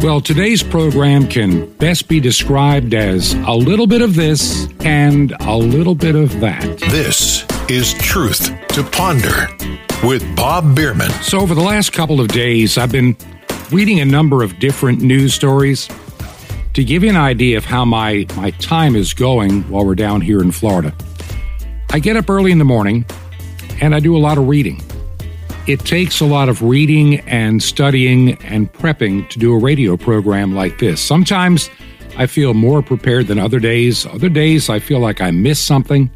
Well, today's program can best be described as a little bit of this and a little bit of that. This is Truth to Ponder with Bob Bierman. So, over the last couple of days, I've been reading a number of different news stories to give you an idea of how my, my time is going while we're down here in Florida. I get up early in the morning and I do a lot of reading. It takes a lot of reading and studying and prepping to do a radio program like this. Sometimes I feel more prepared than other days. Other days I feel like I missed something.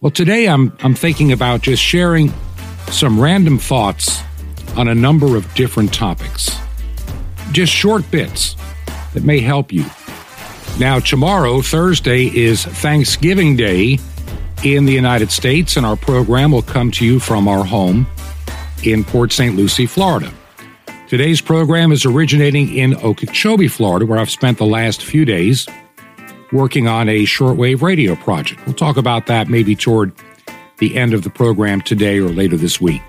Well, today I'm, I'm thinking about just sharing some random thoughts on a number of different topics. Just short bits that may help you. Now, tomorrow, Thursday, is Thanksgiving Day in the United States, and our program will come to you from our home in Port St. Lucie, Florida. Today's program is originating in Okeechobee, Florida, where I've spent the last few days working on a shortwave radio project. We'll talk about that maybe toward the end of the program today or later this week.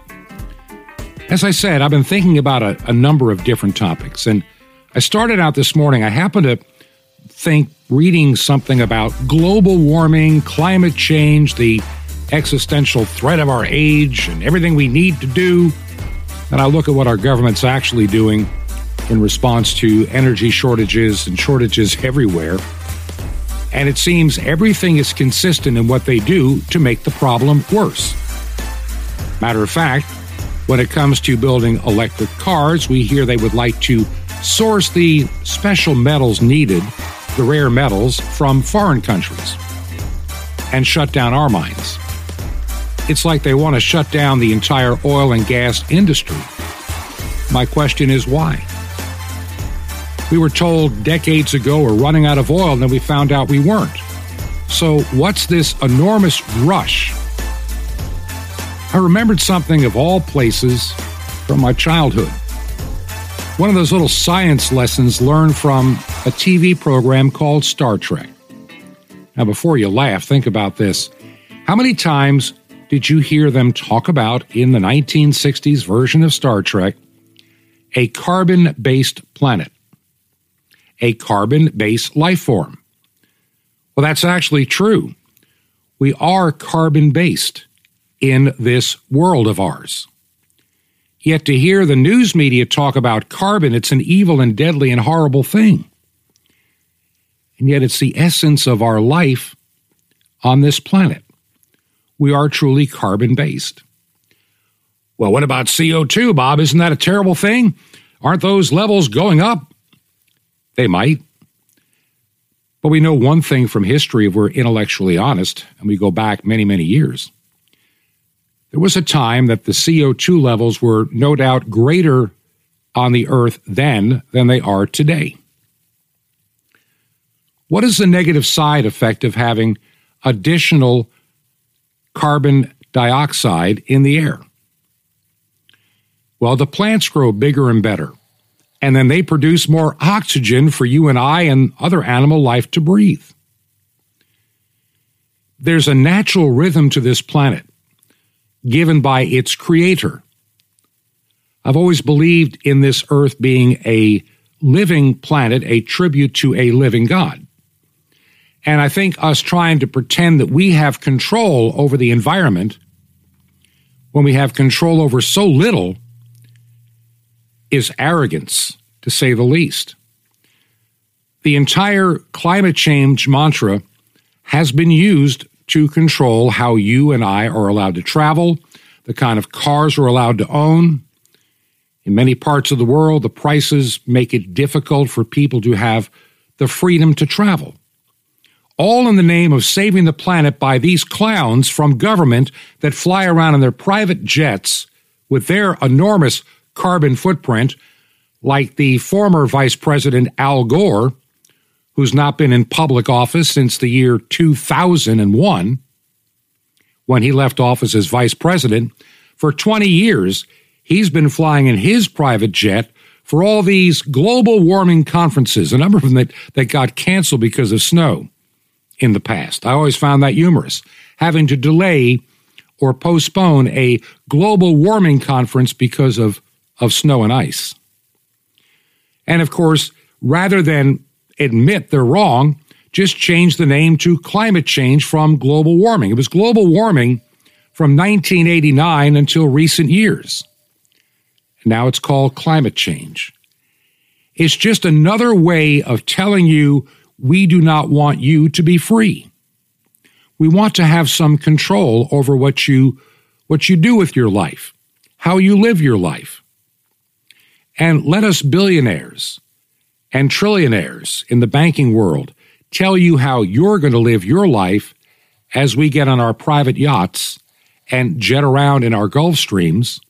As I said, I've been thinking about a, a number of different topics, and I started out this morning. I happened to think reading something about global warming, climate change, the existential threat of our age and everything we need to do. And I look at what our government's actually doing in response to energy shortages and shortages everywhere. And it seems everything is consistent in what they do to make the problem worse. Matter of fact, when it comes to building electric cars, we hear they would like to source the special metals needed, the rare metals, from foreign countries and shut down our mines. It's like they want to shut down the entire oil and gas industry. My question is why? We were told decades ago we're running out of oil, and then we found out we weren't. So, what's this enormous rush? I remembered something of all places from my childhood. One of those little science lessons learned from a TV program called Star Trek. Now, before you laugh, think about this. How many times did you hear them talk about in the 1960s version of Star Trek a carbon based planet, a carbon based life form? Well, that's actually true. We are carbon based in this world of ours. Yet to hear the news media talk about carbon, it's an evil and deadly and horrible thing. And yet it's the essence of our life on this planet we are truly carbon based. Well, what about CO2, Bob? Isn't that a terrible thing? Aren't those levels going up? They might. But we know one thing from history if we're intellectually honest, and we go back many, many years. There was a time that the CO2 levels were no doubt greater on the earth then than they are today. What is the negative side effect of having additional carbon dioxide in the air. Well, the plants grow bigger and better, and then they produce more oxygen for you and I and other animal life to breathe. There's a natural rhythm to this planet given by its creator. I've always believed in this earth being a living planet, a tribute to a living God. And I think us trying to pretend that we have control over the environment when we have control over so little is arrogance, to say the least. The entire climate change mantra has been used to control how you and I are allowed to travel, the kind of cars we're allowed to own. In many parts of the world, the prices make it difficult for people to have the freedom to travel all in the name of saving the planet by these clowns from government that fly around in their private jets with their enormous carbon footprint, like the former Vice President Al Gore, who's not been in public office since the year 2001, when he left office as Vice President. For 20 years, he's been flying in his private jet for all these global warming conferences, a number of them that, that got canceled because of snow in the past. I always found that humorous, having to delay or postpone a global warming conference because of, of snow and ice. And of course, rather than admit they're wrong, just change the name to climate change from global warming. It was global warming from 1989 until recent years. Now it's called climate change. It's just another way of telling you we do not want you to be free. We want to have some control over what you what you do with your life, how you live your life. And let us billionaires and trillionaires in the banking world tell you how you're going to live your life as we get on our private yachts and jet around in our Gulf Streams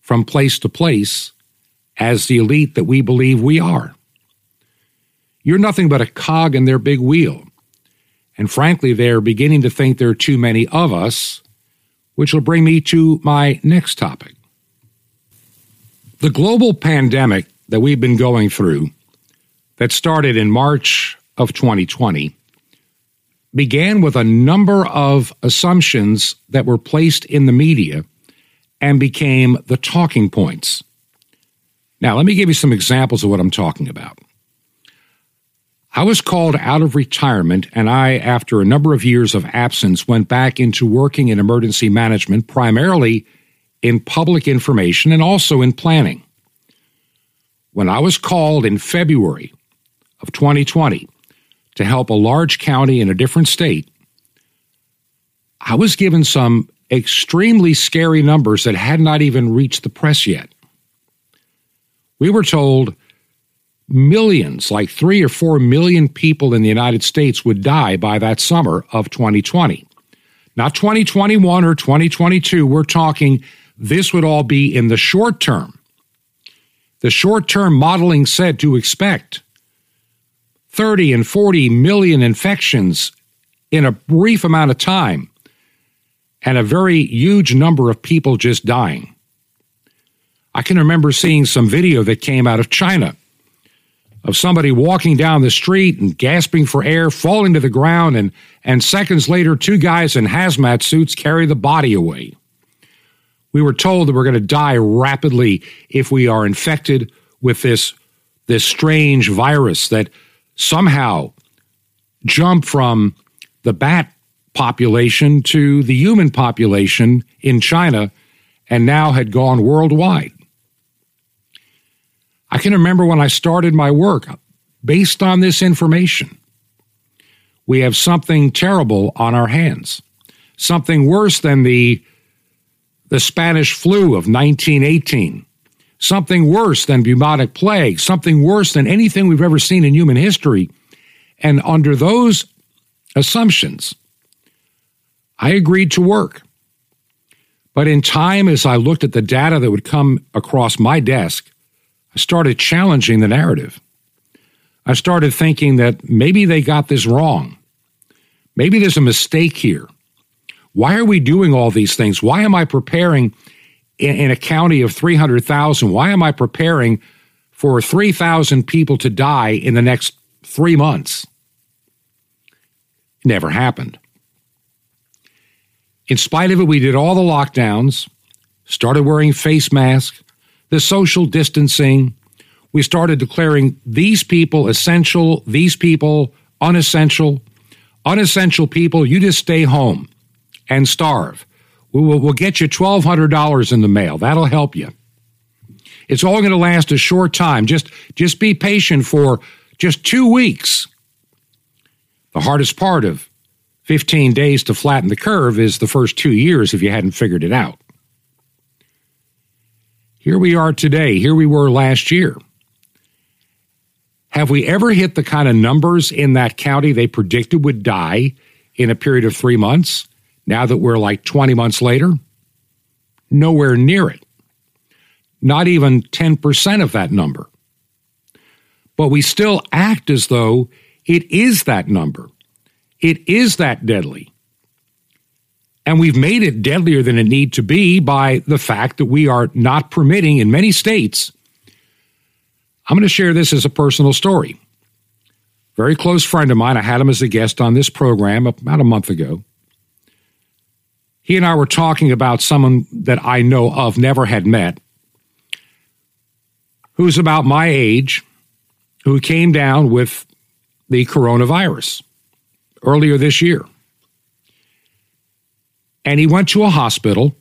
from place to place as the elite that we believe we are. You're nothing but a cog in their big wheel. And frankly, they're beginning to think there are too many of us, which will bring me to my next topic. The global pandemic that we've been going through, that started in March of 2020, began with a number of assumptions that were placed in the media and became the talking points. Now, let me give you some examples of what I'm talking about. I was called out of retirement, and I, after a number of years of absence, went back into working in emergency management, primarily in public information and also in planning. When I was called in February of 2020 to help a large county in a different state, I was given some extremely scary numbers that had not even reached the press yet. We were told millions, like three or four million people in the United States would die by that summer of 2020. Not 2021 or 2022. We're talking this would all be in the short term. The short term modeling said to expect 30 and 40 million infections in a brief amount of time and a very huge number of people just dying. I can remember seeing some video that came out of China of somebody walking down the street and gasping for air, falling to the ground, and, and seconds later, two guys in hazmat suits carry the body away. We were told that we're going to die rapidly if we are infected with this, this strange virus that somehow jumped from the bat population to the human population in China and now had gone worldwide. I can remember when I started my work based on this information. We have something terrible on our hands, something worse than the, the Spanish flu of 1918, something worse than bubonic plague, something worse than anything we've ever seen in human history. And under those assumptions, I agreed to work. But in time, as I looked at the data that would come across my desk, I started challenging the narrative. I started thinking that maybe they got this wrong. Maybe there's a mistake here. Why are we doing all these things? Why am I preparing in, a county of 300,000? Why am I preparing for 3,000 people to die in the next three months? never happened. In spite of it, we did all the lockdowns, started wearing face masks, the social distancing. We started declaring these people essential, these people unessential. Unessential people, you just stay home and starve. We will, we'll get you $1,200 in the mail. That'll help you. It's all going to last a short time. Just, just be patient for just two weeks. The hardest part of 15 days to flatten the curve is the first two years if you hadn't figured it out. Here we are today. Here we were last year. Have we ever hit the kind of numbers in that county they predicted would die in a period of three months now that we're like 20 months later? Nowhere near it. Not even 10% of that number. But we still act as though it is that number. It is that deadly. And we've made it deadlier than it need to be by the fact that we are not permitting in many states. I'm going to share this as a personal story. Very close friend of mine, I had him as a guest on this program about a month ago. He and I were talking about someone that I know of, never had met. who's about my age who came down with the coronavirus earlier this year. And he went to a hospital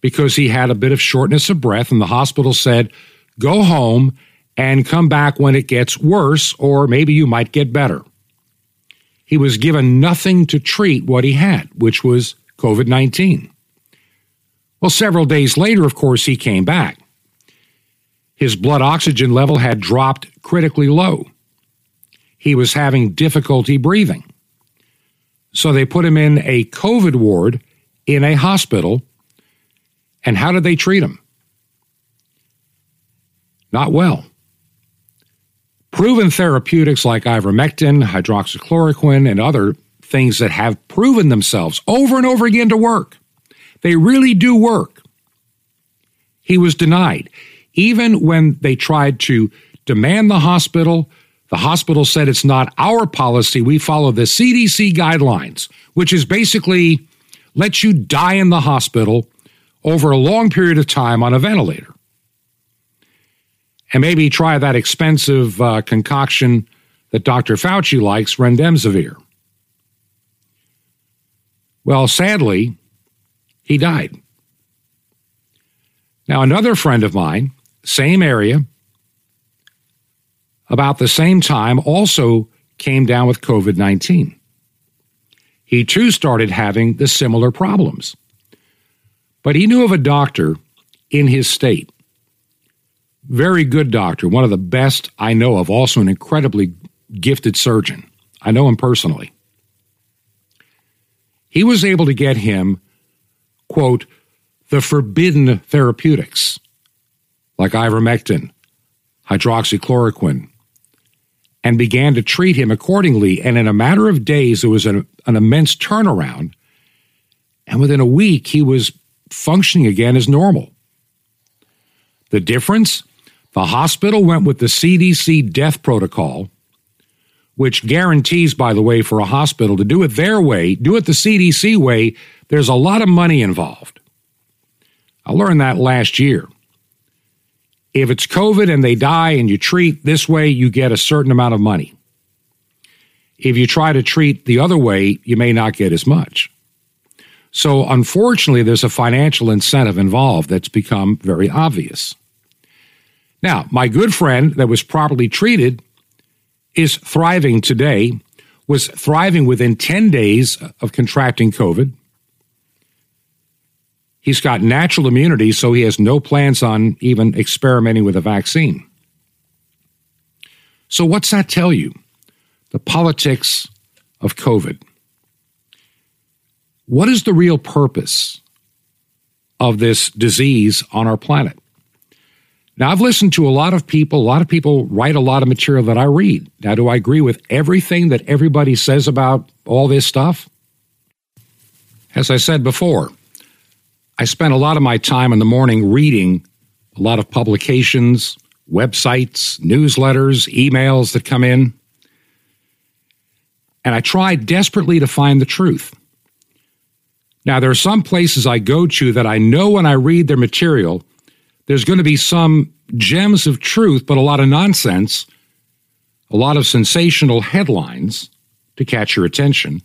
because he had a bit of shortness of breath, and the hospital said, Go home and come back when it gets worse, or maybe you might get better. He was given nothing to treat what he had, which was COVID 19. Well, several days later, of course, he came back. His blood oxygen level had dropped critically low. He was having difficulty breathing. So they put him in a COVID ward in a hospital. And how did they treat him? Not well. Proven therapeutics like ivermectin, hydroxychloroquine, and other things that have proven themselves over and over again to work. They really do work. He was denied. Even when they tried to demand the hospital, the hospital said it's not our policy. We follow the CDC guidelines, which is basically let you die in the hospital over a long period of time on a ventilator. And maybe try that expensive uh, concoction that Dr. Fauci likes, Remdesivir. Well, sadly, he died. Now, another friend of mine, same area, about the same time, also came down with COVID 19. He too started having the similar problems. But he knew of a doctor in his state, very good doctor, one of the best I know of, also an incredibly gifted surgeon. I know him personally. He was able to get him, quote, the forbidden therapeutics like ivermectin, hydroxychloroquine, and began to treat him accordingly. And in a matter of days, there was an, an immense turnaround. And within a week, he was functioning again as normal. The difference? The hospital went with the CDC death protocol, which guarantees, by the way, for a hospital to do it their way, do it the CDC way, there's a lot of money involved. I learned that last year. If it's COVID and they die and you treat this way, you get a certain amount of money. If you try to treat the other way, you may not get as much. So, unfortunately, there's a financial incentive involved that's become very obvious. Now, my good friend that was properly treated is thriving today, was thriving within 10 days of contracting COVID. He's got natural immunity, so he has no plans on even experimenting with a vaccine. So, what's that tell you? The politics of COVID. What is the real purpose of this disease on our planet? Now, I've listened to a lot of people, a lot of people write a lot of material that I read. Now, do I agree with everything that everybody says about all this stuff? As I said before, I spent a lot of my time in the morning reading a lot of publications, websites, newsletters, emails that come in. And I tried desperately to find the truth. Now, there are some places I go to that I know when I read their material, there's going to be some gems of truth, but a lot of nonsense, a lot of sensational headlines to catch your attention.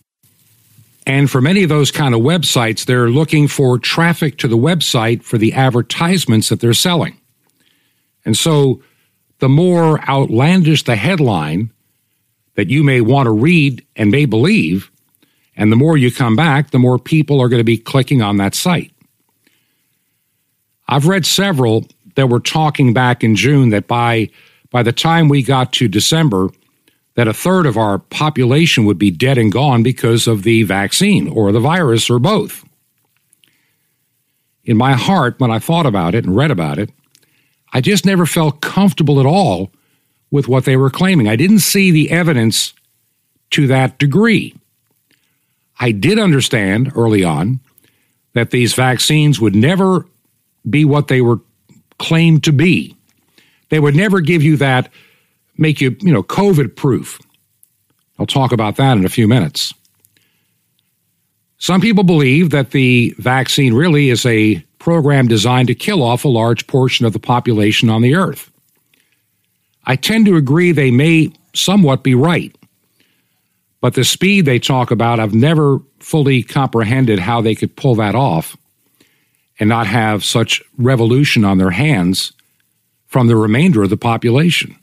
And for many of those kind of websites, they're looking for traffic to the website for the advertisements that they're selling. And so the more outlandish the headline that you may want to read and may believe, and the more you come back, the more people are going to be clicking on that site. I've read several that were talking back in June that by by the time we got to December, that a third of our population would be dead and gone because of the vaccine or the virus or both. In my heart, when I thought about it and read about it, I just never felt comfortable at all with what they were claiming. I didn't see the evidence to that degree. I did understand early on that these vaccines would never be what they were claimed to be. They would never give you that make you, you know, COVID proof. I'll talk about that in a few minutes. Some people believe that the vaccine really is a program designed to kill off a large portion of the population on the earth. I tend to agree they may somewhat be right. But the speed they talk about, I've never fully comprehended how they could pull that off and not have such revolution on their hands from the remainder of the population.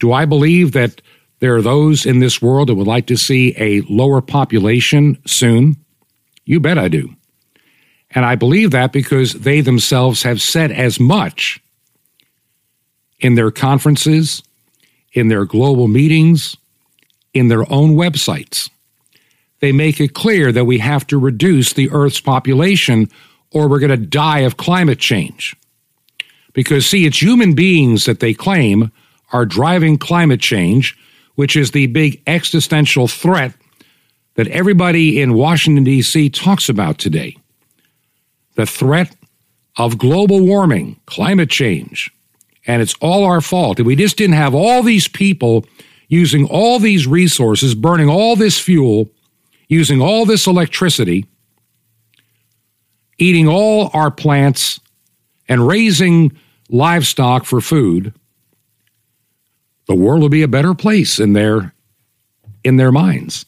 Do I believe that there are those in this world that would like to see a lower population soon? You bet I do. And I believe that because they themselves have said as much in their conferences, in their global meetings, in their own websites. They make it clear that we have to reduce the Earth's population or we're going to die of climate change. Because, see, it's human beings that they claim are driving climate change, which is the big existential threat that everybody in Washington, D.C. talks about today. The threat of global warming, climate change. And it's all our fault. If we just didn't have all these people using all these resources, burning all this fuel, using all this electricity, eating all our plants, and raising livestock for food, the world will be a better place in their in their minds.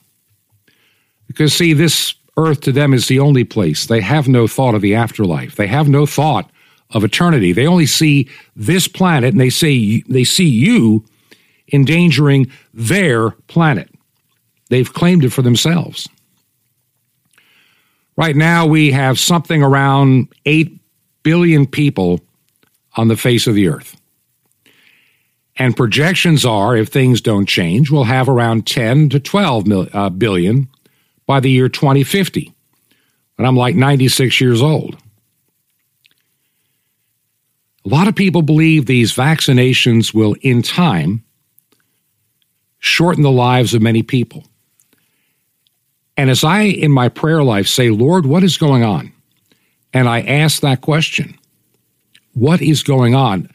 Because see, this earth to them is the only place. They have no thought of the afterlife. They have no thought of eternity. They only see this planet and they say they see you endangering their planet. They've claimed it for themselves. Right now, we have something around 8 billion people on the face of the earth. And projections are, if things don't change, we'll have around 10 to 12 mil, uh, billion by the year 2050. And I'm like 96 years old. A lot of people believe these vaccinations will, in time, shorten the lives of many people. And as I, in my prayer life, say, Lord, what is going on? And I ask that question What is going on?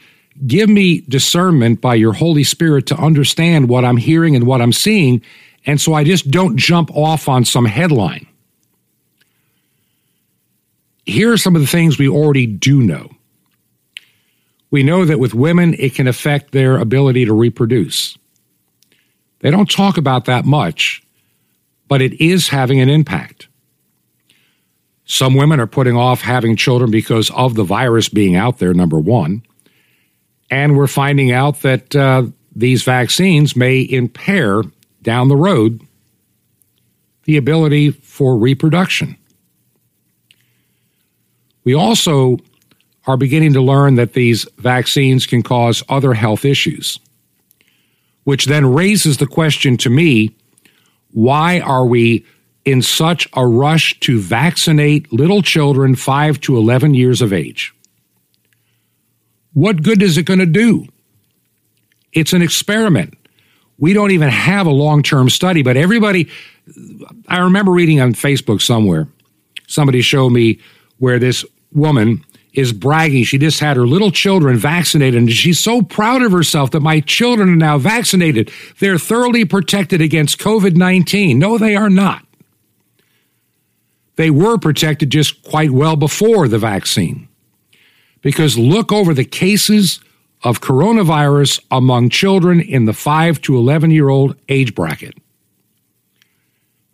Give me discernment by your Holy Spirit to understand what I'm hearing and what I'm seeing. And so I just don't jump off on some headline. Here are some of the things we already do know. We know that with women, it can affect their ability to reproduce. They don't talk about that much, but it is having an impact. Some women are putting off having children because of the virus being out there, number one. And we're finding out that uh, these vaccines may impair down the road the ability for reproduction. We also are beginning to learn that these vaccines can cause other health issues, which then raises the question to me why are we in such a rush to vaccinate little children 5 to 11 years of age? What good is it going to do? It's an experiment. We don't even have a long term study, but everybody, I remember reading on Facebook somewhere, somebody showed me where this woman is bragging. She just had her little children vaccinated, and she's so proud of herself that my children are now vaccinated. They're thoroughly protected against COVID 19. No, they are not. They were protected just quite well before the vaccine. Because look over the cases of coronavirus among children in the 5 to 11 year old age bracket.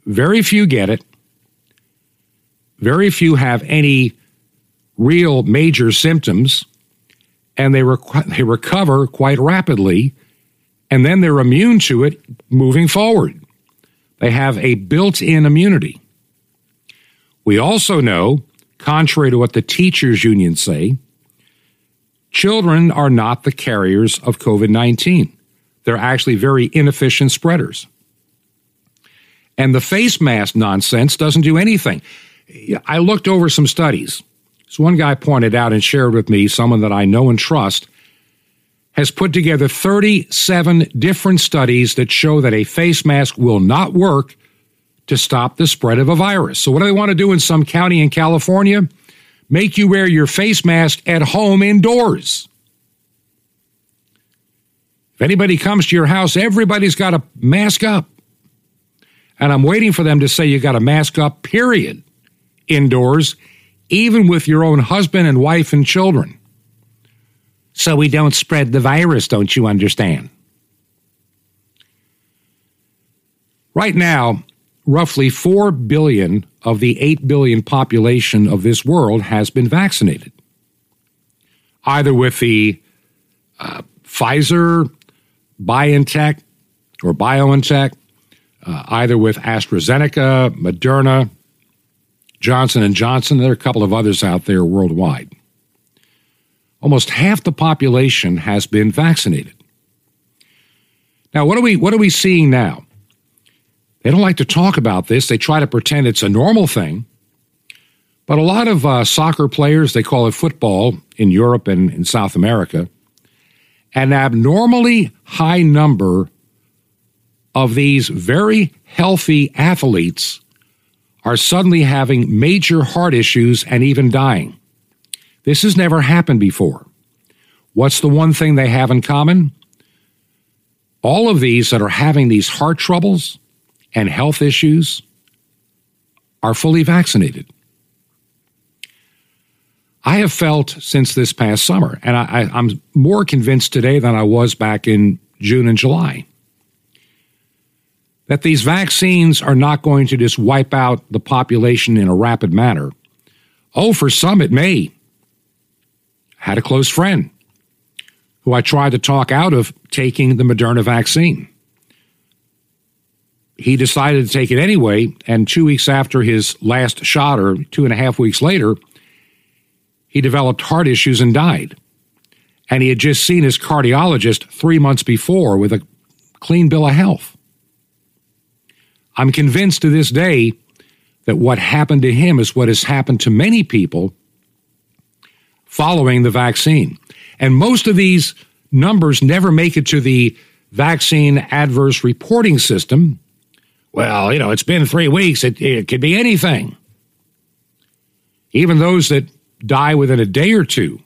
Very few get it. Very few have any real major symptoms and they, rec- they recover quite rapidly and then they're immune to it moving forward. They have a built in immunity. We also know, contrary to what the teachers' unions say, children are not the carriers of COVID 19. They're actually very inefficient spreaders. And the face mask nonsense doesn't do anything. I looked over some studies. So one guy pointed out and shared with me, someone that I know and trust, has put together 37 different studies that show that a face mask will not work to stop the spread of a virus. So, what do they want to do in some county in California? Make you wear your face mask at home indoors. If anybody comes to your house, everybody's got to mask up. And I'm waiting for them to say you got to mask up, period, indoors even with your own husband and wife and children. so we don't spread the virus, don't you understand? Right now, roughly 4 billion of the 8 billion population of this world has been vaccinated, either with the uh, Pfizer, BioNTech, or BioNTech, uh, either with AstraZeneca, Moderna, Johnson and Johnson. There are a couple of others out there worldwide. Almost half the population has been vaccinated. Now, what are we what are we seeing now? They don't like to talk about this. They try to pretend it's a normal thing. But a lot of uh, soccer players, they call it football in Europe and in South America, an abnormally high number of these very healthy athletes are suddenly having major heart issues and even dying. This has never happened before. What's the one thing they have in common? All of these that are having these heart troubles and health issues are fully vaccinated. I have felt since this past summer, and I, am more convinced today than I was back in June and July, that these vaccines are not going to just wipe out the population in a rapid manner. Oh, for some it may. I Had a close friend who I tried to talk out of taking the Moderna vaccine he decided to take it anyway. And two weeks after his last shot, or two and a half weeks later, he developed heart issues and died. And he had just seen his cardiologist three months before with a clean bill of health. I'm convinced to this day that what happened to him is what has happened to many people following the vaccine. And most of these numbers never make it to the vaccine adverse reporting system well, you know, it's been three weeks. It, it could be anything. Even those that die within a day or two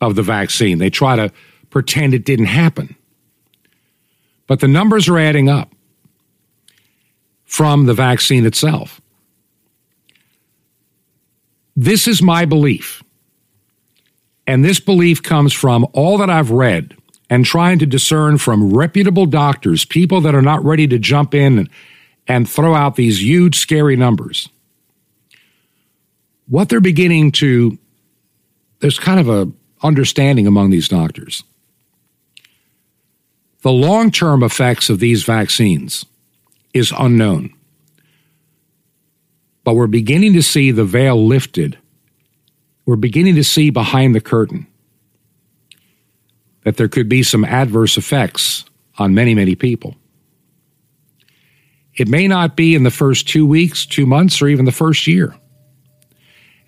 of the vaccine, they try to pretend it didn't happen. But the numbers are adding up from the vaccine itself. This is my belief. And this belief comes from all that I've read and trying to discern from reputable doctors, people that are not ready to jump in and throw out these huge, scary numbers. What they're beginning to, there's kind of a understanding among these doctors. The long term effects of these vaccines is unknown. But we're beginning to see the veil lifted. We're beginning to see behind the curtain that there could be some adverse effects on many, many people. It may not be in the first two weeks, two months, or even the first year.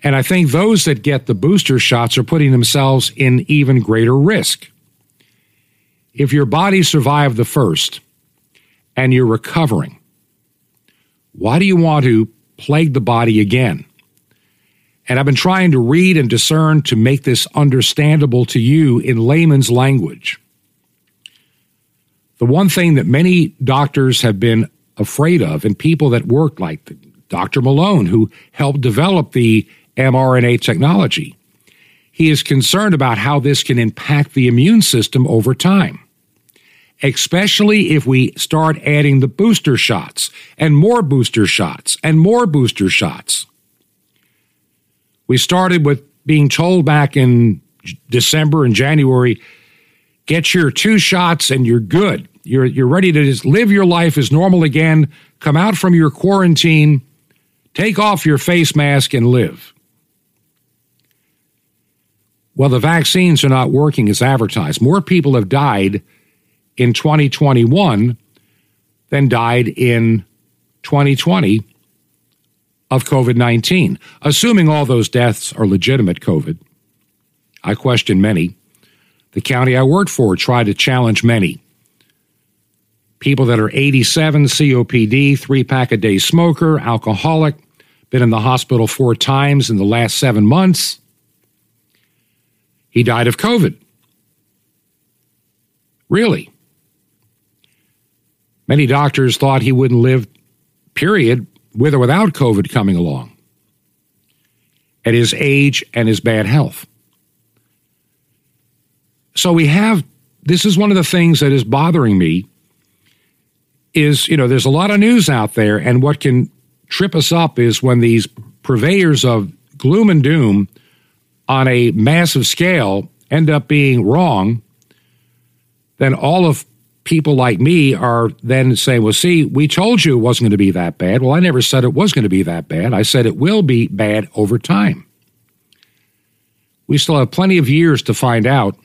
And I think those that get the booster shots are putting themselves in even greater risk. If your body survived the first and you're recovering, why do you want to plague the body again? And I've been trying to read and discern to make this understandable to you in layman's language. The one thing that many doctors have been afraid of, and people that worked like Dr. Malone, who helped develop the mRNA technology. He is concerned about how this can impact the immune system over time, especially if we start adding the booster shots and more booster shots and more booster shots. We started with being told back in December and January get your two shots and you're good. You're, you're ready to just live your life as normal again, come out from your quarantine, take off your face mask, and live. Well, the vaccines are not working as advertised. More people have died in 2021 than died in 2020 of COVID 19, assuming all those deaths are legitimate COVID. I question many. The county I worked for tried to challenge many people that are 87, COPD, three pack a day smoker, alcoholic, been in the hospital four times in the last seven months. He died of COVID. Really? Many doctors thought he wouldn't live, period, with or without COVID coming along at his age and his bad health. So we have this is one of the things that is bothering me is, you know, there's a lot of news out there and what can trip us up is when these purveyors of gloom and doom on a massive scale end up being wrong, then all of people like me are then saying, well, see, we told you it wasn't going to be that bad. Well, I never said it was going to be that bad. I said it will be bad over time. We still have plenty of years to find out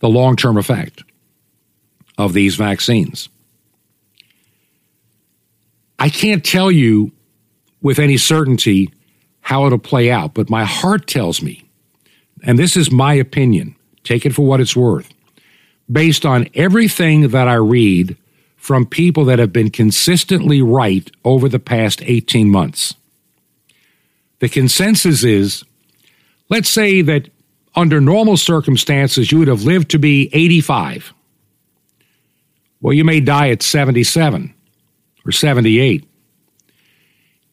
the long term effect of these vaccines. I can't tell you with any certainty how it'll play out, but my heart tells me, and this is my opinion, take it for what it's worth, based on everything that I read from people that have been consistently right over the past 18 months. The consensus is let's say that under normal circumstances you would have lived to be 85. Well, you may die at 77 or 78.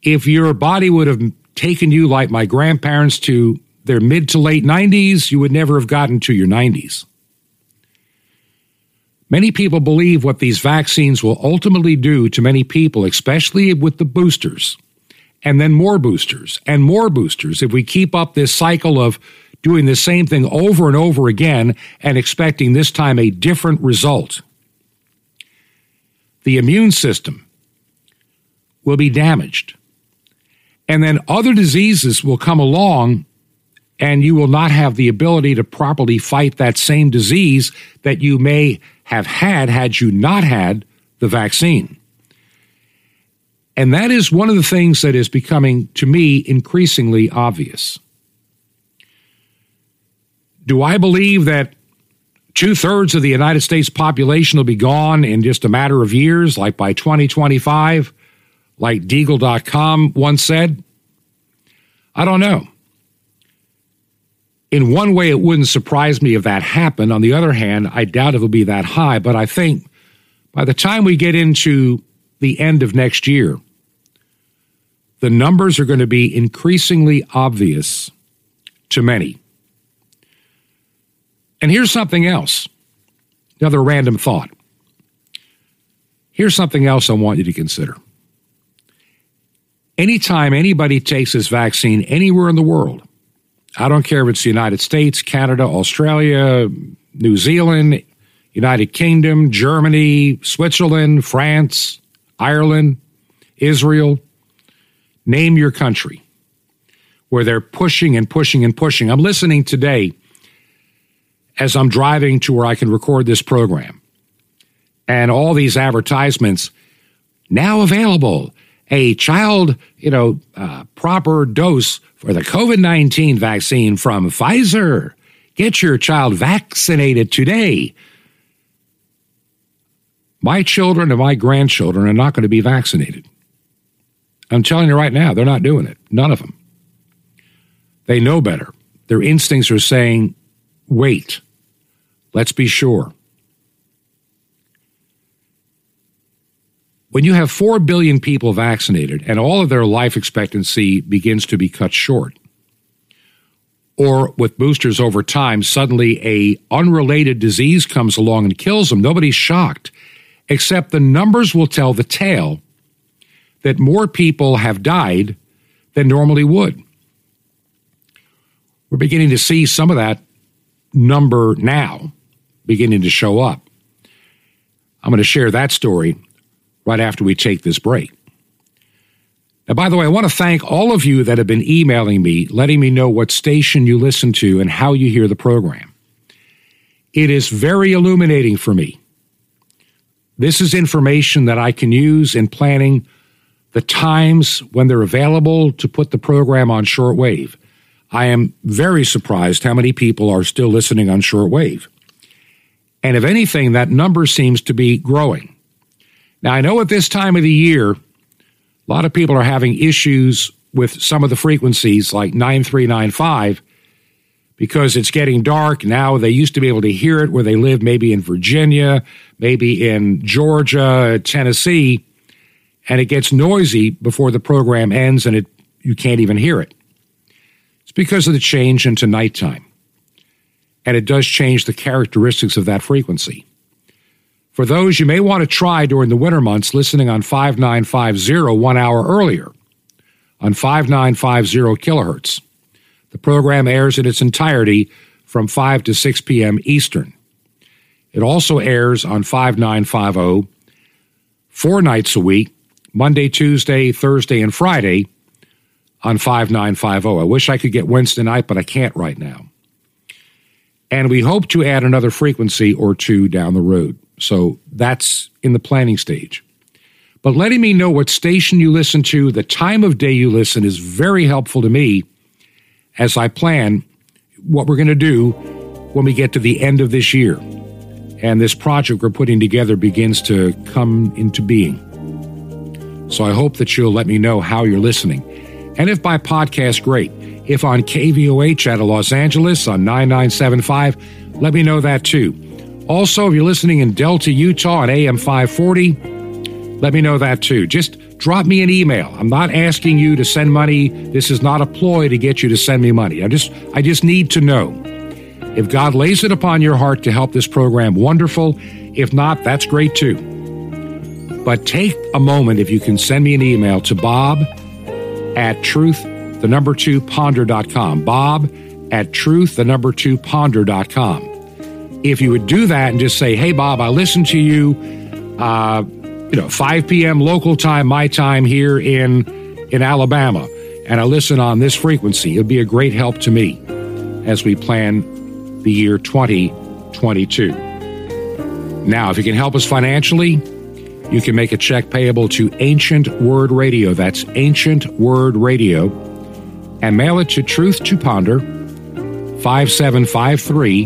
If your body would have taken you like my grandparents to their mid to late 90s, you would never have gotten to your 90s. Many people believe what these vaccines will ultimately do to many people, especially with the boosters, and then more boosters and more boosters. If we keep up this cycle of doing the same thing over and over again and expecting this time a different result, the immune system will be damaged. And then other diseases will come along and you will not have the ability to properly fight that same disease that you may have had had you not had the vaccine. And that is one of the things that is becoming, to me, increasingly obvious. Do I believe that two thirds of the United States population will be gone in just a matter of years, like by 2025, like Deagle.com once said? I don't know. In one way, it wouldn't surprise me if that happened. On the other hand, I doubt it will be that high. But I think by the time we get into the end of next year, the numbers are going to be increasingly obvious to many. And here's something else another random thought. Here's something else I want you to consider. Anytime anybody takes this vaccine anywhere in the world, I don't care if it's the United States, Canada, Australia, New Zealand, United Kingdom, Germany, Switzerland, France, Ireland, Israel, name your country where they're pushing and pushing and pushing. I'm listening today as I'm driving to where I can record this program. And all these advertisements now available a child, you know, uh, proper dose for the COVID 19 vaccine from Pfizer. Get your child vaccinated today. My children and my grandchildren are not going to be vaccinated. I'm telling you right now, they're not doing it. None of them. They know better. Their instincts are saying, wait, let's be sure. When you have 4 billion people vaccinated and all of their life expectancy begins to be cut short, or with boosters over time, suddenly a unrelated disease comes along and kills them, nobody's shocked, except the numbers will tell the tale that more people have died than normally would. We're beginning to see some of that number now beginning to show up. I'm going to share that story right after we take this break. Now, by the way, I want to thank all of you that have been emailing me, letting me know what station you listen to and how you hear the program. It is very illuminating for me. This is information that I can use in planning the times when they're available to put the program on shortwave. I am very surprised how many people are still listening on shortwave. And if anything, that number seems to be growing. Now, I know at this time of the year, a lot of people are having issues with some of the frequencies like 9395 because it's getting dark. Now they used to be able to hear it where they live, maybe in Virginia, maybe in Georgia, Tennessee, and it gets noisy before the program ends and it, you can't even hear it. It's because of the change into nighttime. and it does change the characteristics of that frequency. For those you may want to try during the winter months, listening on 5950 one hour earlier on 5950 kilohertz. The program airs in its entirety from 5 to 6 p.m. Eastern. It also airs on 5950 four nights a week Monday, Tuesday, Thursday, and Friday on 5950. I wish I could get Wednesday night, but I can't right now. And we hope to add another frequency or two down the road. So that's in the planning stage. But letting me know what station you listen to, the time of day you listen is very helpful to me as I plan what we're going to do when we get to the end of this year. And this project we're putting together begins to come into being. So I hope that you'll let me know how you're listening. And if by podcast, great. If on KVOH out of Los Angeles on 9975, let me know that too. Also, if you're listening in Delta, Utah on AM 540, let me know that too. Just drop me an email. I'm not asking you to send money. This is not a ploy to get you to send me money. I just I just need to know. If God lays it upon your heart to help this program, wonderful. If not, that's great too. But take a moment if you can send me an email to bob at truth, the number two ponder.com. Bob at truth, the number two ponder.com. If you would do that and just say, hey, Bob, I listened to you, uh, you know, 5 p.m. local time, my time here in, in Alabama, and I listen on this frequency, it would be a great help to me as we plan the year 2022. Now, if you can help us financially, you can make a check payable to Ancient Word Radio. That's Ancient Word Radio. And mail it to Truth to Ponder, 5753,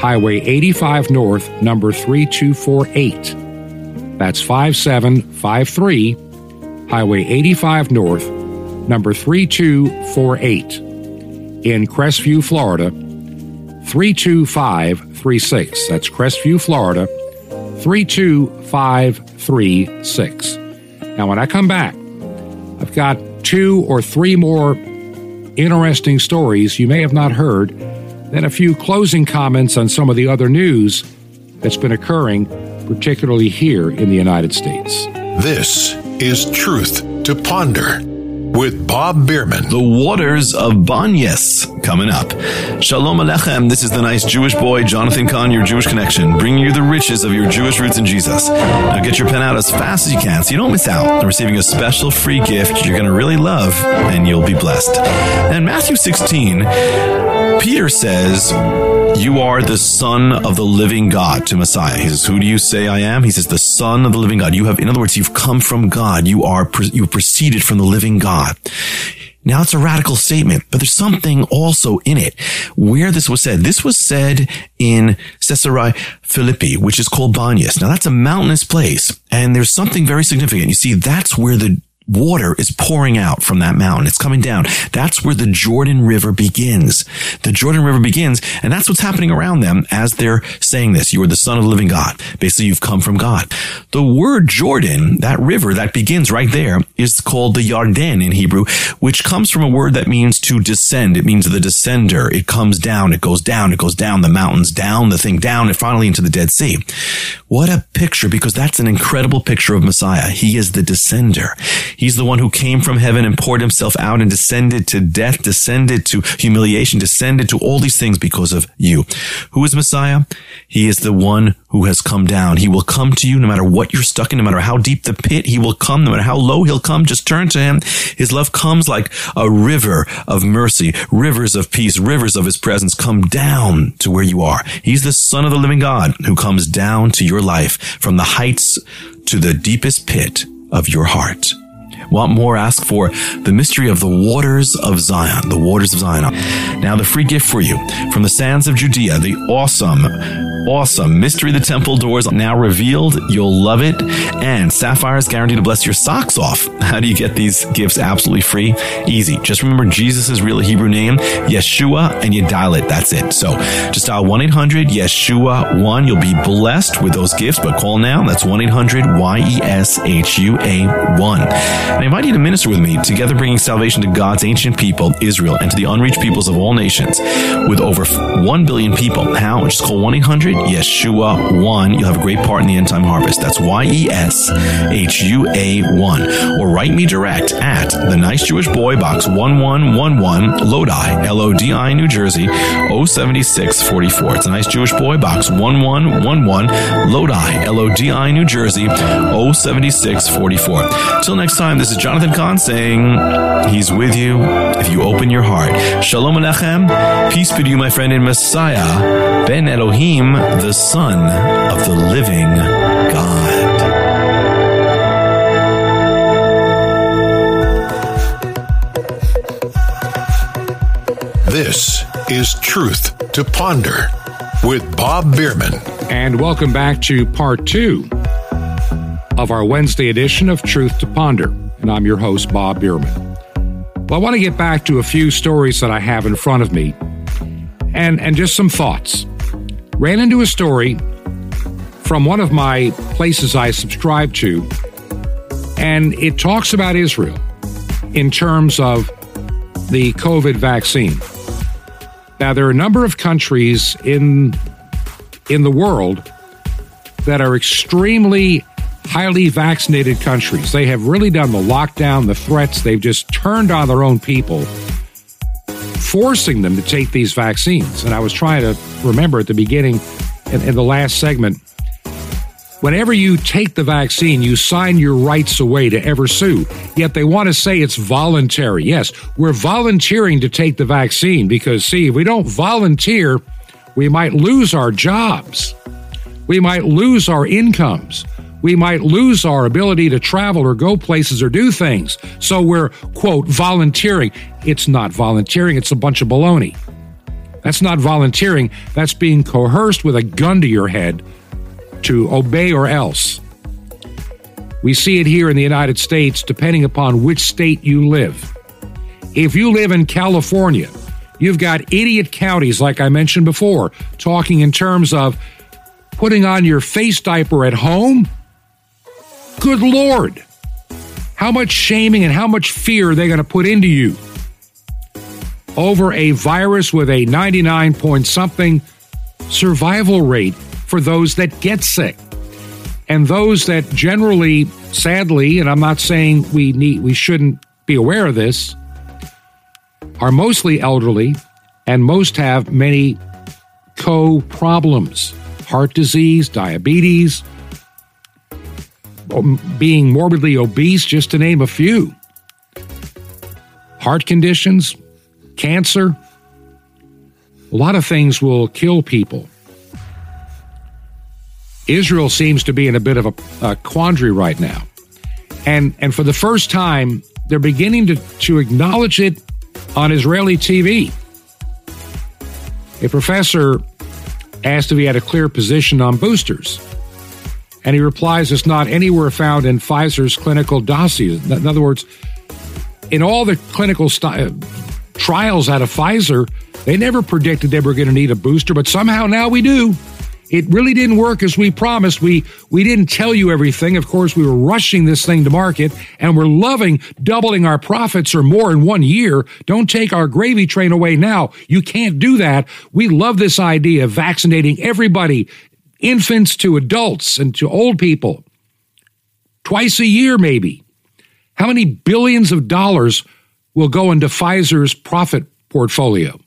Highway 85 North, number 3248. That's 5753, Highway 85 North, number 3248, in Crestview, Florida, 32536. That's Crestview, Florida, 32536. Now, when I come back, I've got two or three more interesting stories you may have not heard, then a few closing comments on some of the other news that's been occurring, particularly here in the United States. This is Truth to Ponder with Bob Bierman. The waters of Banyas coming up. Shalom Alechem. This is the nice Jewish boy, Jonathan Cahn, your Jewish connection, bringing you the riches of your Jewish roots in Jesus. Now get your pen out as fast as you can so you don't miss out on receiving a special free gift you're going to really love and you'll be blessed. And Matthew 16, Peter says, you are the son of the living God to Messiah. He says, who do you say I am? He says, the son of the living God. You have, in other words, you've come from God. You are, you proceeded from the living God. Now it's a radical statement, but there's something also in it where this was said. This was said in Caesarea Philippi, which is called Banias. Now that's a mountainous place and there's something very significant. You see, that's where the water is pouring out from that mountain. It's coming down. That's where the Jordan River begins. The Jordan River begins, and that's what's happening around them as they're saying this. You are the son of the living God. Basically, you've come from God. The word Jordan, that river that begins right there, is called the Yarden in Hebrew, which comes from a word that means to descend. It means the descender. It comes down, it goes down, it goes down, the mountains down, the thing down, and finally into the Dead Sea. What a picture, because that's an incredible picture of Messiah. He is the descender. He's the one who came from heaven and poured himself out and descended to death, descended to humiliation, descended to all these things because of you. Who is Messiah? He is the one who has come down. He will come to you no matter what you're stuck in, no matter how deep the pit. He will come, no matter how low he'll come. Just turn to him. His love comes like a river of mercy, rivers of peace, rivers of his presence come down to where you are. He's the son of the living God who comes down to your life from the heights to the deepest pit of your heart. Want more? Ask for the mystery of the waters of Zion, the waters of Zion. Now, the free gift for you from the sands of Judea, the awesome awesome. Mystery the Temple Doors now revealed. You'll love it. And Sapphires guaranteed to bless your socks off. How do you get these gifts absolutely free? Easy. Just remember Jesus' real Hebrew name, Yeshua, and you dial it. That's it. So just dial 1 800 Yeshua 1. You'll be blessed with those gifts, but call now. That's 1 800 Y E S H U A 1. I invite you to minister with me, together bringing salvation to God's ancient people, Israel, and to the unreached peoples of all nations with over 1 billion people. How? Just call 1 800 Yeshua 1. You'll have a great part in the end time harvest. That's Y E S H U A 1. Or write me direct at the Nice Jewish Boy Box 1111 Lodi, L O D I, New Jersey 07644. It's a Nice Jewish Boy Box 1111 Lodi, L O D I, New Jersey 07644. Till next time, this is Jonathan Cahn saying, He's with you if you open your heart. Shalom Alechem. Peace be to you, my friend in Messiah, Ben Elohim, the Son of the living God. This is Truth to Ponder with Bob Bierman. And welcome back to part two of our Wednesday edition of Truth to Ponder. And I'm your host, Bob Bierman. Well, I want to get back to a few stories that I have in front of me and, and just some thoughts. Ran into a story from one of my places I subscribe to, and it talks about Israel in terms of the COVID vaccine. Now, there are a number of countries in, in the world that are extremely highly vaccinated countries. They have really done the lockdown, the threats. They've just turned on their own people, forcing them to take these vaccines. And I was trying to remember at the beginning, in, in the last segment, whenever you take the vaccine, you sign your rights away to ever sue. Yet they want to say it's voluntary. Yes, we're volunteering to take the vaccine because, see, if we don't volunteer, we might lose our jobs. We might lose our incomes we might lose our ability to travel or go places or do things. So we're, quote, volunteering. It's not volunteering, it's a bunch of baloney. That's not volunteering, that's being coerced with a gun to your head to obey or else. We see it here in the United States, depending upon which state you live. If you live in California, you've got idiot counties, like I mentioned before, talking in terms of putting on your face diaper at home Good Lord. How much shaming and how much fear are they going to put into you over a virus with a 99 point something survival rate for those that get sick? And those that generally, sadly, and I'm not saying we need we shouldn't be aware of this, are mostly elderly and most have many co problems heart disease, diabetes, Um, being morbidly obese, just to name a few. Heart conditions, cancer, a lot of things will kill people. Israel seems to be in a bit of a, a quandary right now. And, and for the first time, they're beginning to, to acknowledge it on Israeli TV. A professor asked if he had a clear position on boosters. And he replies, it's not anywhere found in Pfizer's clinical dossiers. In other words, in all the clinical st- uh, trials out of Pfizer, they never predicted they were going to need a booster, but somehow now we do. It really didn't work as we promised. We we didn't tell you everything. Of course, we were rushing this thing to market and we're loving doubling our profits or more in one year. Don't take our gravy train away now. You can't do that. We love this idea of vaccinating everybody infants to adults and to old people, twice a year, maybe. How many billions of dollars will go into Pfizer's profit portfolio?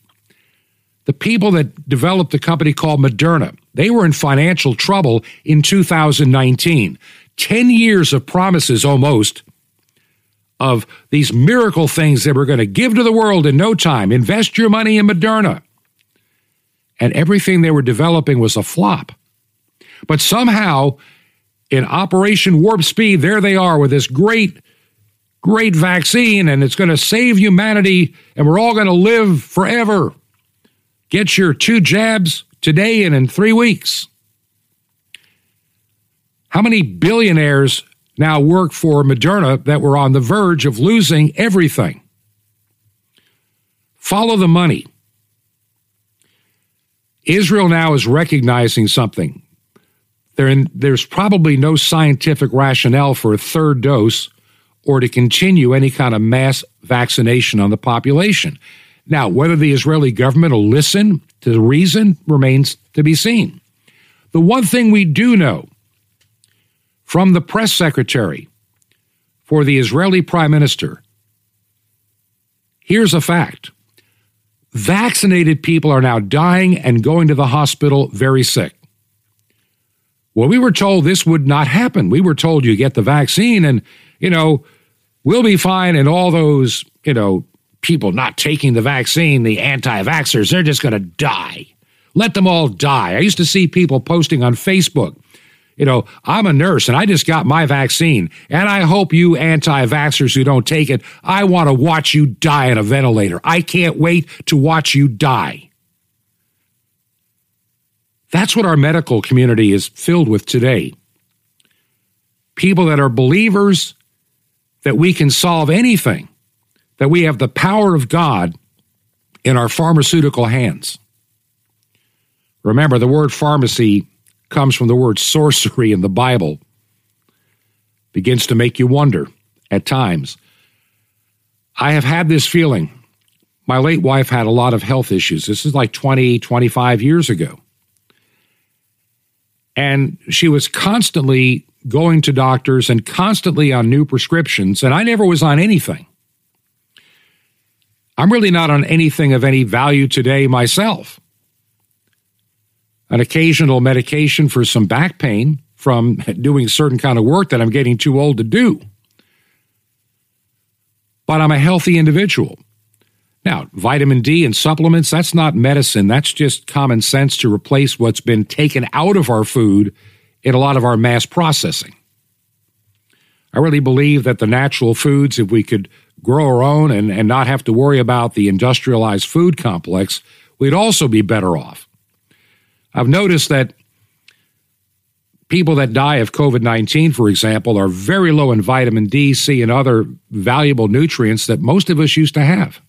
The people that developed the company called Moderna, they were in financial trouble in 2019. 10 years of promises almost of these miracle things they were going to give to the world in no time. Invest your money in Moderna. And everything they were developing was a flop. But somehow, in Operation Warp Speed, there they are with this great, great vaccine, and it's going to save humanity, and we're all going to live forever. Get your two jabs today and in three weeks. How many billionaires now work for Moderna that were on the verge of losing everything? Follow the money. Israel now is recognizing something. In, there's probably no scientific rationale for a third dose or to continue any kind of mass vaccination on the population. Now, whether the Israeli government will listen to the reason remains to be seen. The one thing we do know from the press secretary for the Israeli prime minister here's a fact vaccinated people are now dying and going to the hospital very sick. Well, we were told this would not happen. We were told you get the vaccine and, you know, we'll be fine. And all those, you know, people not taking the vaccine, the anti vaxxers, they're just going to die. Let them all die. I used to see people posting on Facebook, you know, I'm a nurse and I just got my vaccine. And I hope you anti vaxxers who don't take it, I want to watch you die in a ventilator. I can't wait to watch you die. That's what our medical community is filled with today. People that are believers that we can solve anything that we have the power of God in our pharmaceutical hands. Remember, the word pharmacy comes from the word sorcery in the Bible. Begins to make you wonder at times. I have had this feeling. My late wife had a lot of health issues. This is like 20, 25 years ago. And she was constantly going to doctors and constantly on new prescriptions, and I never was on anything. I'm really not on anything of any value today myself. An occasional medication for some back pain from doing certain kind of work that I'm getting too old to do. But I'm a healthy individual. Now, vitamin D and supplements, that's not medicine. That's just common sense to replace what's been taken out of our food in a lot of our mass processing. I really believe that the natural foods, if we could grow our own and, and not have to worry about the industrialized food complex, we'd also be better off. I've noticed that people that die of COVID 19, for example, are very low in vitamin D, C, and other valuable nutrients that most of us used to have.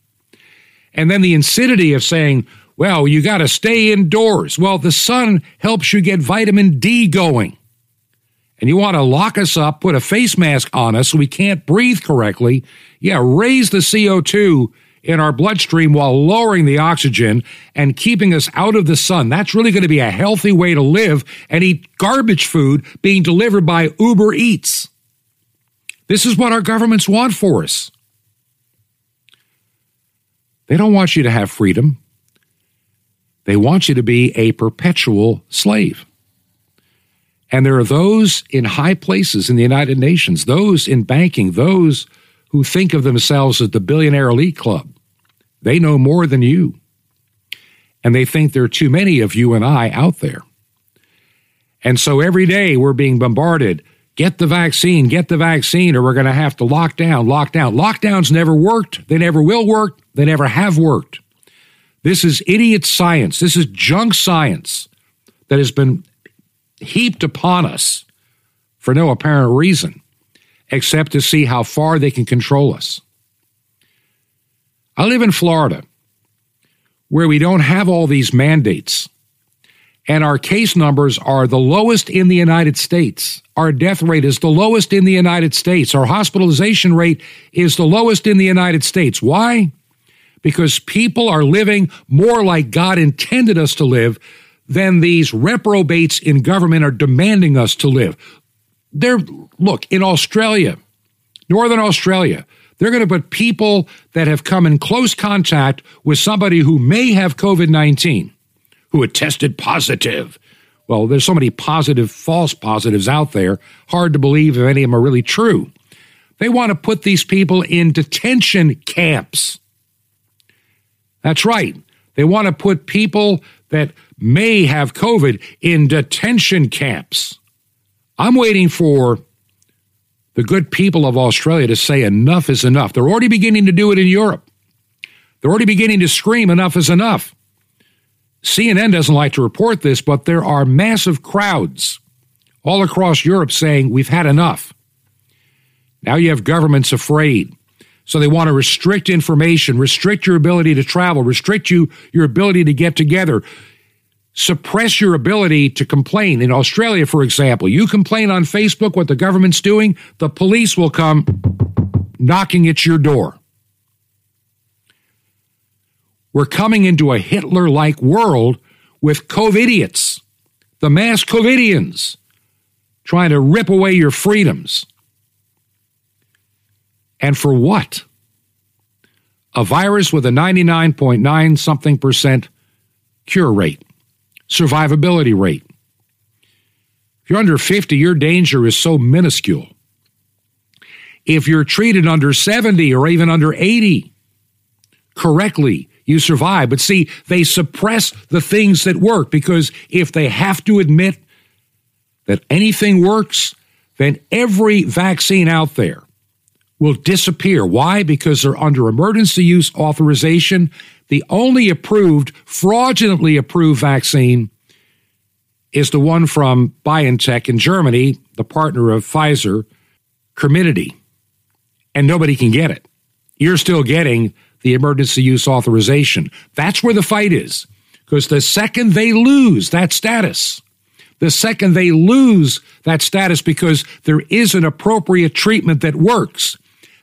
And then the insidity of saying, well, you got to stay indoors. Well, the sun helps you get vitamin D going and you want to lock us up, put a face mask on us so we can't breathe correctly, yeah, raise the CO2 in our bloodstream while lowering the oxygen and keeping us out of the sun. That's really going to be a healthy way to live and eat garbage food being delivered by Uber Eats. This is what our governments want for us. They don't want you to have freedom. They want you to be a perpetual slave. And there are those in high places in the United Nations, those in banking, those who think of themselves as the billionaire elite club. They know more than you. And they think there are too many of you and I out there. And so every day we're being bombarded get the vaccine, get the vaccine, or we're going to have to lock down, lock down. Lockdowns never worked. They never will work. They never have worked. This is idiot science. This is junk science that has been heaped upon us for no apparent reason except to see how far they can control us. I live in Florida where we don't have all these mandates and our case numbers are the lowest in the United States. Our death rate is the lowest in the United States. Our hospitalization rate is the lowest in the United States. Why? Because people are living more like God intended us to live than these reprobates in government are demanding us to live. They're, look, in Australia, Northern Australia, they're going to put people that have come in close contact with somebody who may have COVID 19, who had tested positive. Well, there's so many positive, false positives out there, hard to believe if any of them are really true. They want to put these people in detention camps. That's right. They want to put people that may have COVID in detention camps. I'm waiting for the good people of Australia to say enough is enough. They're already beginning to do it in Europe. They're already beginning to scream enough is enough. CNN doesn't like to report this, but there are massive crowds all across Europe saying, We've had enough. Now you have governments afraid. So they want to restrict information, restrict your ability to travel, restrict you your ability to get together, suppress your ability to complain. In Australia, for example, you complain on Facebook what the government's doing, the police will come knocking at your door. We're coming into a Hitler like world with COVIDiots, the mass COVIDians, trying to rip away your freedoms. And for what? A virus with a 99.9 something percent cure rate, survivability rate. If you're under 50, your danger is so minuscule. If you're treated under 70 or even under 80 correctly, you survive. But see, they suppress the things that work because if they have to admit that anything works, then every vaccine out there will disappear. Why? Because they're under emergency use authorization. The only approved, fraudulently approved vaccine is the one from BioNTech in Germany, the partner of Pfizer, Comirnaty. And nobody can get it. You're still getting the emergency use authorization. That's where the fight is. Because the second they lose that status, the second they lose that status because there is an appropriate treatment that works,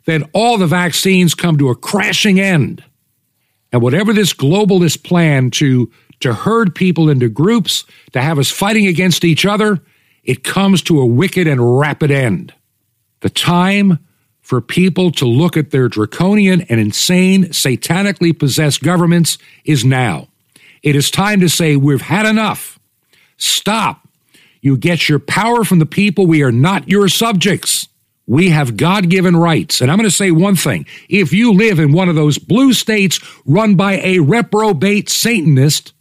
then all the vaccines come to a crashing end. And whatever this globalist plan to, to herd people into groups, to have us fighting against each other, it comes to a wicked and rapid end. The time for people to look at their draconian and insane, satanically possessed governments is now. It is time to say, we've had enough. Stop. You get your power from the people. We are not your subjects. We have God given rights. And I'm going to say one thing. If you live in one of those blue states run by a reprobate Satanist,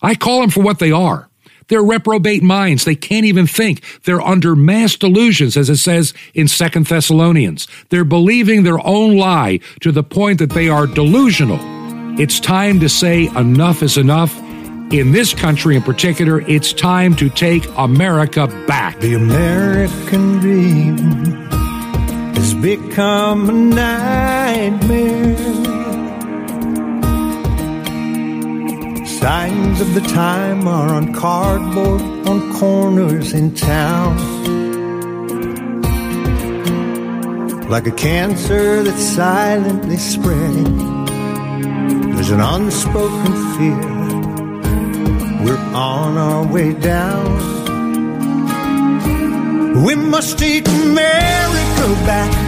I call them for what they are. They're reprobate minds. They can't even think. They're under mass delusions, as it says in Second Thessalonians. They're believing their own lie to the point that they are delusional. It's time to say enough is enough. In this country in particular, it's time to take America back. The American dream has become a nightmare. Signs of the time are on cardboard on corners in town. Like a cancer that's silently spreading, there's an unspoken fear. We're on our way down. We must take America back.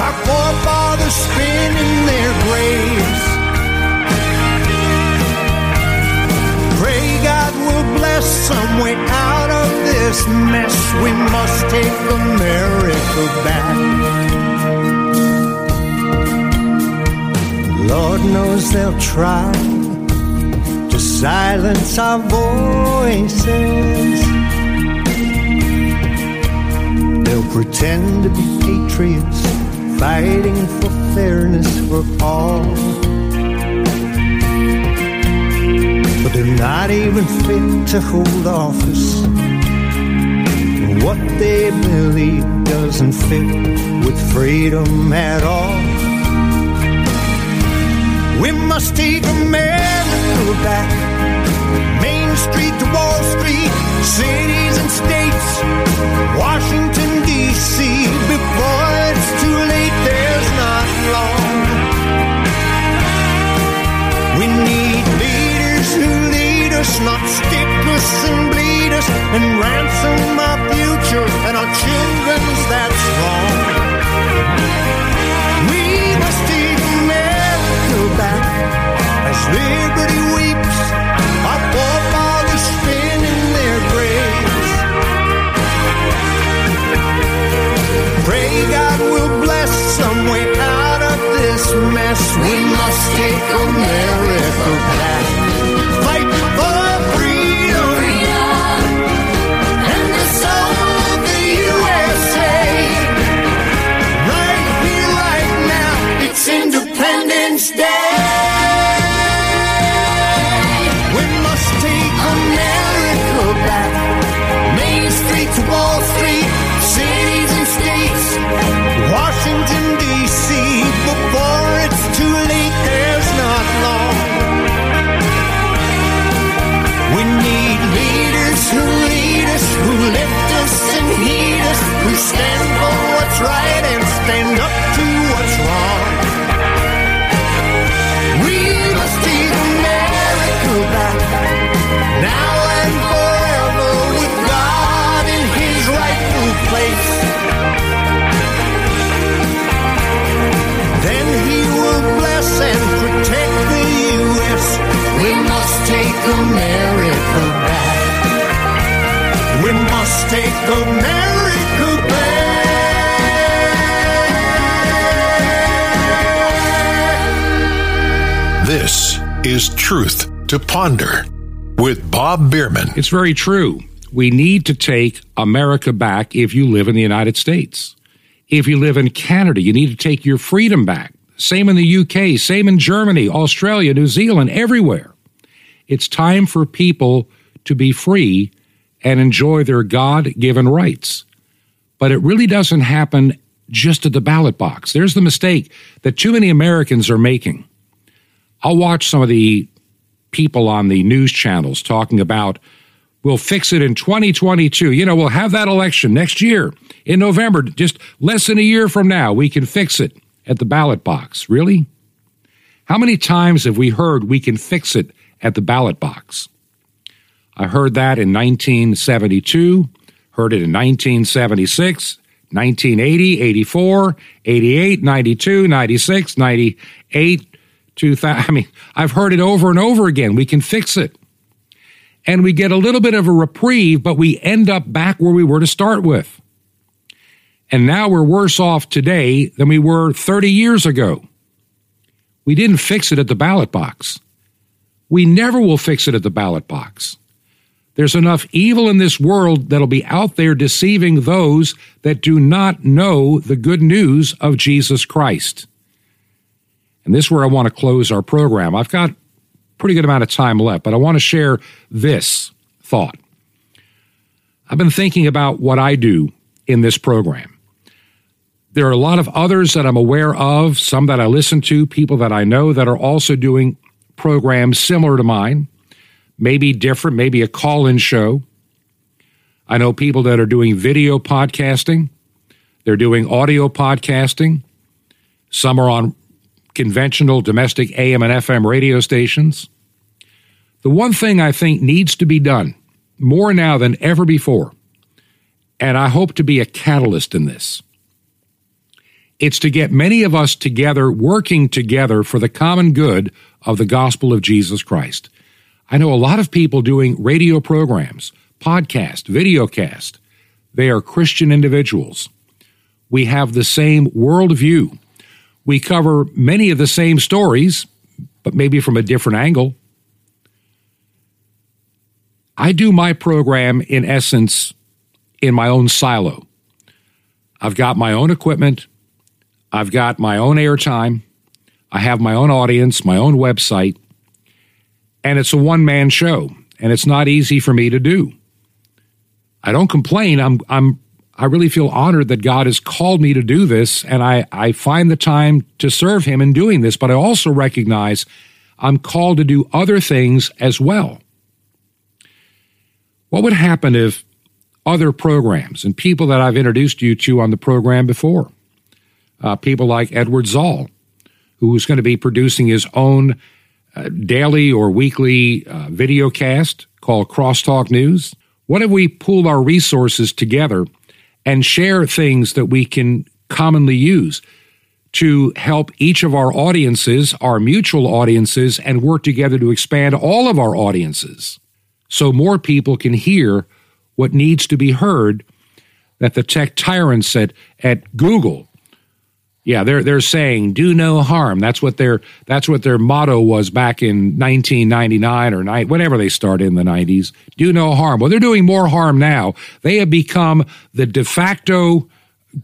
our forefathers spin in their graves. Pray God will bless some way out of this mess. We must take America back. Lord knows they'll try to silence our voices. They'll pretend to be patriots, fighting for fairness for all. But they're not even fit to hold office. What they believe doesn't fit with freedom at all. We must take America back. Main Street to Wall Street, cities and states, Washington, D.C. Before it's too late, there's not long. We need leaders who lead us, not stick us and bleed us, and ransom our future and our children's. That's wrong. We must take America back as liberty weeps. way out of this mess. We must take America back. who lead us, who lift us and heed us, who stand take America back. This is Truth to Ponder with Bob Bierman. It's very true. We need to take America back if you live in the United States. If you live in Canada, you need to take your freedom back. Same in the UK, same in Germany, Australia, New Zealand, everywhere. It's time for people to be free and enjoy their God given rights. But it really doesn't happen just at the ballot box. There's the mistake that too many Americans are making. I'll watch some of the people on the news channels talking about we'll fix it in 2022. You know, we'll have that election next year in November, just less than a year from now. We can fix it at the ballot box. Really? How many times have we heard we can fix it at the ballot box? I heard that in 1972, heard it in 1976, 1980, 84, 88, 92, 96, 98, 2000. I mean, I've heard it over and over again. We can fix it. And we get a little bit of a reprieve, but we end up back where we were to start with. And now we're worse off today than we were 30 years ago. We didn't fix it at the ballot box. We never will fix it at the ballot box. There's enough evil in this world that'll be out there deceiving those that do not know the good news of Jesus Christ. And this is where I want to close our program. I've got pretty good amount of time left, but I want to share this thought. I've been thinking about what I do in this program. There are a lot of others that I'm aware of, some that I listen to, people that I know that are also doing programs similar to mine maybe different, maybe a call in show. I know people that are doing video podcasting, they're doing audio podcasting. Some are on conventional domestic AM and FM radio stations. The one thing I think needs to be done more now than ever before, and I hope to be a catalyst in this, it's to get many of us together, working together for the common good of the gospel of Jesus Christ. I know a lot of people doing radio programs, podcast, videocast. They are Christian individuals. We have the same worldview. We cover many of the same stories, but maybe from a different angle. I do my program in essence in my own silo. I've got my own equipment. I've got my own airtime. I have my own audience, my own website and it's a one man show, and it's not easy for me to do. I don't complain. I'm I'm I really feel honored that God has called me to do this, and I, I find the time to serve Him in doing this, but I also recognize I'm called to do other things as well. What would happen if other programs and people that I've introduced you to on the program before, uh, people like Edward Zoll, who's going to be producing his own daily or weekly uh, video cast called Crosstalk News? What if we pool our resources together and share things that we can commonly use to help each of our audiences, our mutual audiences, and work together to expand all of our audiences so more people can hear what needs to be heard that the tech tyrants said at Google yeah, they're they're saying do no harm. That's what their that's what their motto was back in 1999 or ni- whenever they started in the 90s. Do no harm. Well, they're doing more harm now. They have become the de facto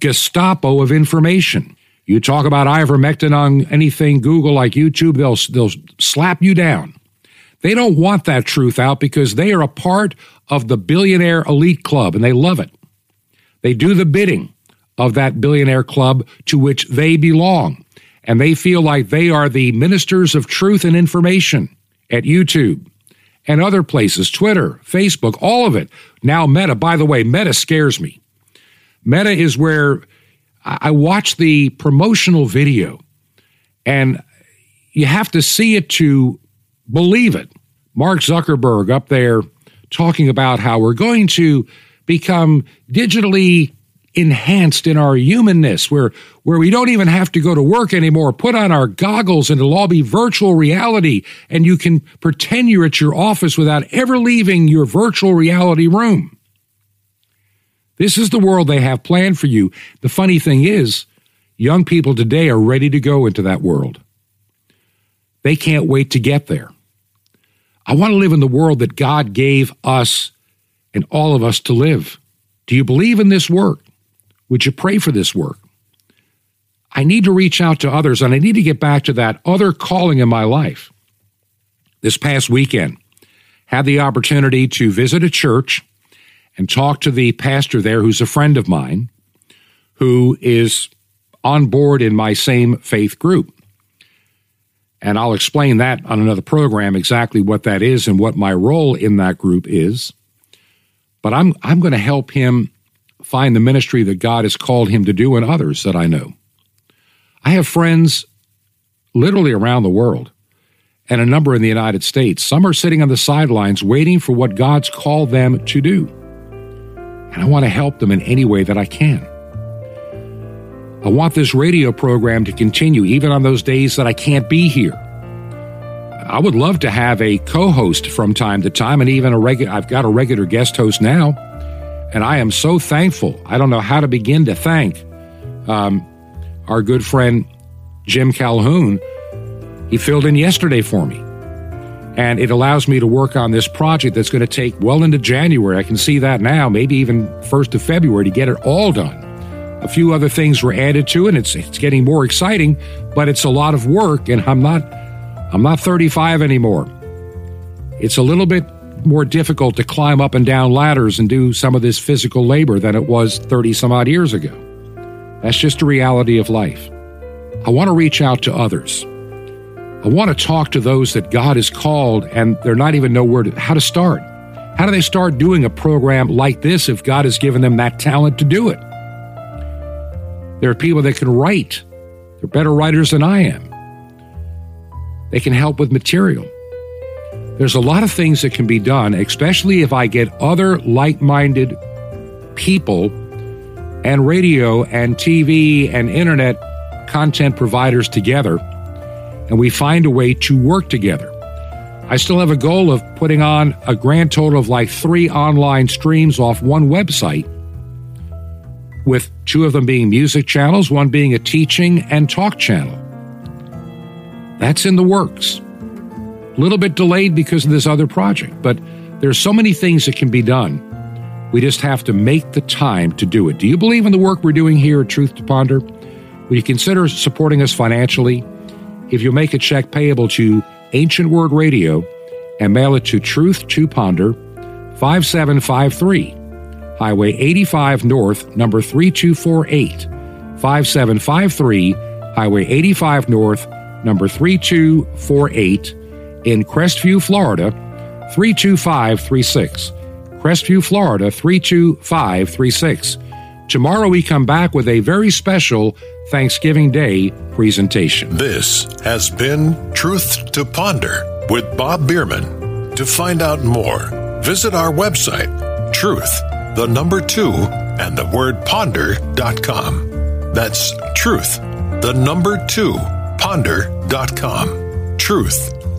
Gestapo of information. You talk about ivermectin on anything Google like YouTube, they'll they'll slap you down. They don't want that truth out because they are a part of the billionaire elite club and they love it. They do the bidding of that billionaire club to which they belong. And they feel like they are the ministers of truth and information at YouTube and other places, Twitter, Facebook, all of it. Now, Meta, by the way, Meta scares me. Meta is where I watch the promotional video and you have to see it to believe it. Mark Zuckerberg up there talking about how we're going to become digitally enhanced in our humanness, where, where we don't even have to go to work anymore, put on our goggles and it'll all be virtual reality. And you can pretend you're at your office without ever leaving your virtual reality room. This is the world they have planned for you. The funny thing is, young people today are ready to go into that world. They can't wait to get there. I want to live in the world that God gave us and all of us to live. Do you believe in this work? Would you pray for this work? I need to reach out to others and I need to get back to that other calling in my life. This past weekend, had the opportunity to visit a church and talk to the pastor there who's a friend of mine who is on board in my same faith group. And I'll explain that on another program exactly what that is and what my role in that group is. But I'm I'm going to help him find the ministry that God has called him to do and others that I know. I have friends literally around the world and a number in the United States. Some are sitting on the sidelines waiting for what God's called them to do. And I want to help them in any way that I can. I want this radio program to continue even on those days that I can't be here. I would love to have a co-host from time to time and even a regular I've got a regular guest host now. And I am so thankful. I don't know how to begin to thank um, our good friend Jim Calhoun. He filled in yesterday for me. And it allows me to work on this project that's going to take well into January. I can see that now, maybe even 1st of February to get it all done. A few other things were added to it. It's, it's getting more exciting, but it's a lot of work, and I'm not I'm not 35 anymore. It's a little bit more difficult to climb up and down ladders and do some of this physical labor than it was 30 some odd years ago. That's just a reality of life. I want to reach out to others. I want to talk to those that God has called and they're not even know where to, how to start. How do they start doing a program like this if God has given them that talent to do it? There are people that can write. They're better writers than I am. They can help with material. There's a lot of things that can be done, especially if I get other like minded people and radio and TV and internet content providers together, and we find a way to work together. I still have a goal of putting on a grand total of like three online streams off one website, with two of them being music channels, one being a teaching and talk channel. That's in the works. A little bit delayed because of this other project, but there's so many things that can be done. We just have to make the time to do it. Do you believe in the work we're doing here at Truth to Ponder? Will you consider supporting us financially? If you make a check payable to Ancient Word Radio and mail it to Truth to Ponder, 5753, Highway 85 North, number 3248, 5753, Highway 85 North, number 3248 in Crestview, Florida 32536. Crestview, Florida 32536. Tomorrow we come back with a very special Thanksgiving Day presentation. This has been Truth to Ponder with Bob Bierman. To find out more, visit our website, truth, the number two, and the word ponder.com. That's truth, the number two, ponder.com. Truth